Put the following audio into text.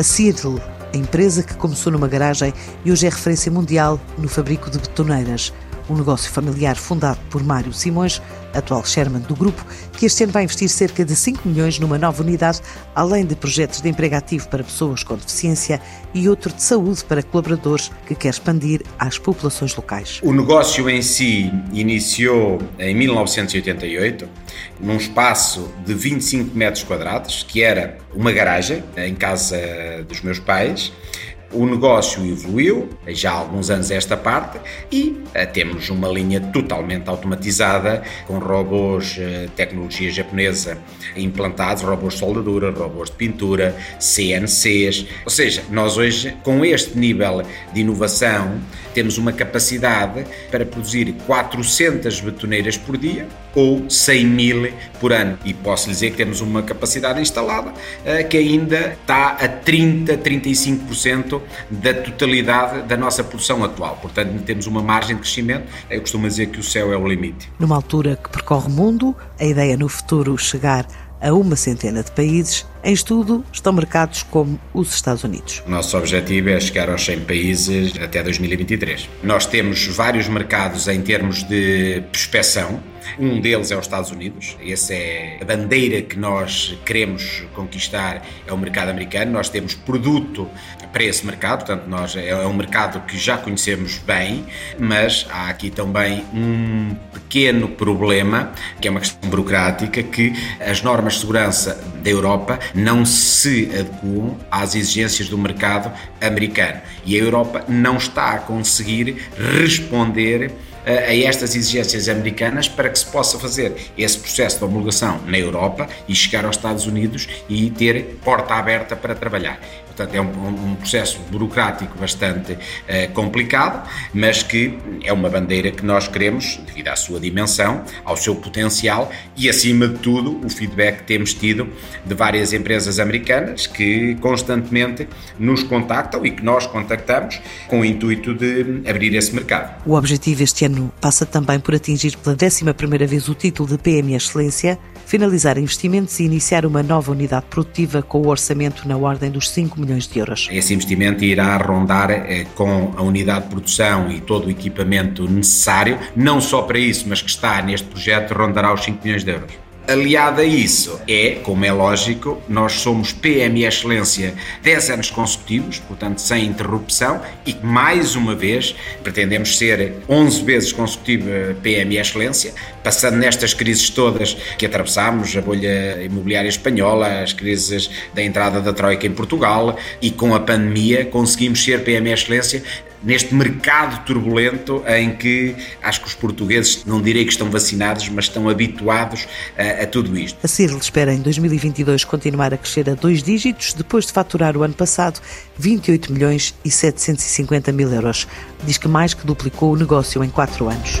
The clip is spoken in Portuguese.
A Seattle, a empresa que começou numa garagem e hoje é referência mundial no fabrico de betoneiras. Um negócio familiar fundado por Mário Simões, atual chairman do grupo, que este ano vai investir cerca de 5 milhões numa nova unidade, além de projetos de emprego ativo para pessoas com deficiência e outro de saúde para colaboradores que quer expandir às populações locais. O negócio em si iniciou em 1988, num espaço de 25 metros quadrados, que era uma garagem em casa dos meus pais o negócio evoluiu, já há alguns anos esta parte, e uh, temos uma linha totalmente automatizada, com robôs, uh, tecnologia japonesa implantados, robôs de soldadura, robôs de pintura, CNCs. Ou seja, nós hoje, com este nível de inovação, temos uma capacidade para produzir 400 betoneiras por dia ou 100 mil por ano. E posso lhe dizer que temos uma capacidade instalada uh, que ainda está a 30, 35% da totalidade da nossa produção atual. Portanto, temos uma margem de crescimento. Eu costumo dizer que o céu é o limite. Numa altura que percorre o mundo, a ideia no futuro chegar a uma centena de países, em estudo estão mercados como os Estados Unidos. Nosso objetivo é chegar aos 100 países até 2023. Nós temos vários mercados em termos de prospeção. Um deles é os Estados Unidos. Essa é a bandeira que nós queremos conquistar, é o mercado americano. Nós temos produto para esse mercado, portanto, nós é, é um mercado que já conhecemos bem, mas há aqui também um pequeno problema, que é uma questão burocrática, que as normas de segurança da Europa não se adequam às exigências do mercado americano. E a Europa não está a conseguir responder a estas exigências americanas para que se possa fazer esse processo de homologação na Europa e chegar aos Estados Unidos e ter porta aberta para trabalhar. Portanto, é um, um processo burocrático bastante uh, complicado, mas que é uma bandeira que nós queremos, devido à sua dimensão, ao seu potencial e, acima de tudo, o feedback que temos tido de várias empresas americanas que constantemente nos contactam e que nós contactamos com o intuito de abrir esse mercado. O objetivo este ano passa também por atingir pela 11 vez o título de PME Excelência finalizar investimentos e iniciar uma nova unidade produtiva com o orçamento na ordem dos 5 milhões de euros. Esse investimento irá rondar eh, com a unidade de produção e todo o equipamento necessário, não só para isso, mas que está neste projeto, rondará os 5 milhões de euros. Aliado a isso, é, como é lógico, nós somos PME Excelência 10 anos consecutivos, portanto sem interrupção, e mais uma vez pretendemos ser 11 vezes consecutiva PME Excelência, passando nestas crises todas que atravessámos, a bolha imobiliária espanhola, as crises da entrada da Troika em Portugal, e com a pandemia conseguimos ser PME Excelência neste mercado turbulento em que acho que os portugueses, não direi que estão vacinados, mas estão habituados a, a tudo isto. A CIRL espera em 2022 continuar a crescer a dois dígitos, depois de faturar o ano passado 28 milhões e 750 mil euros. Diz que mais que duplicou o negócio em quatro anos.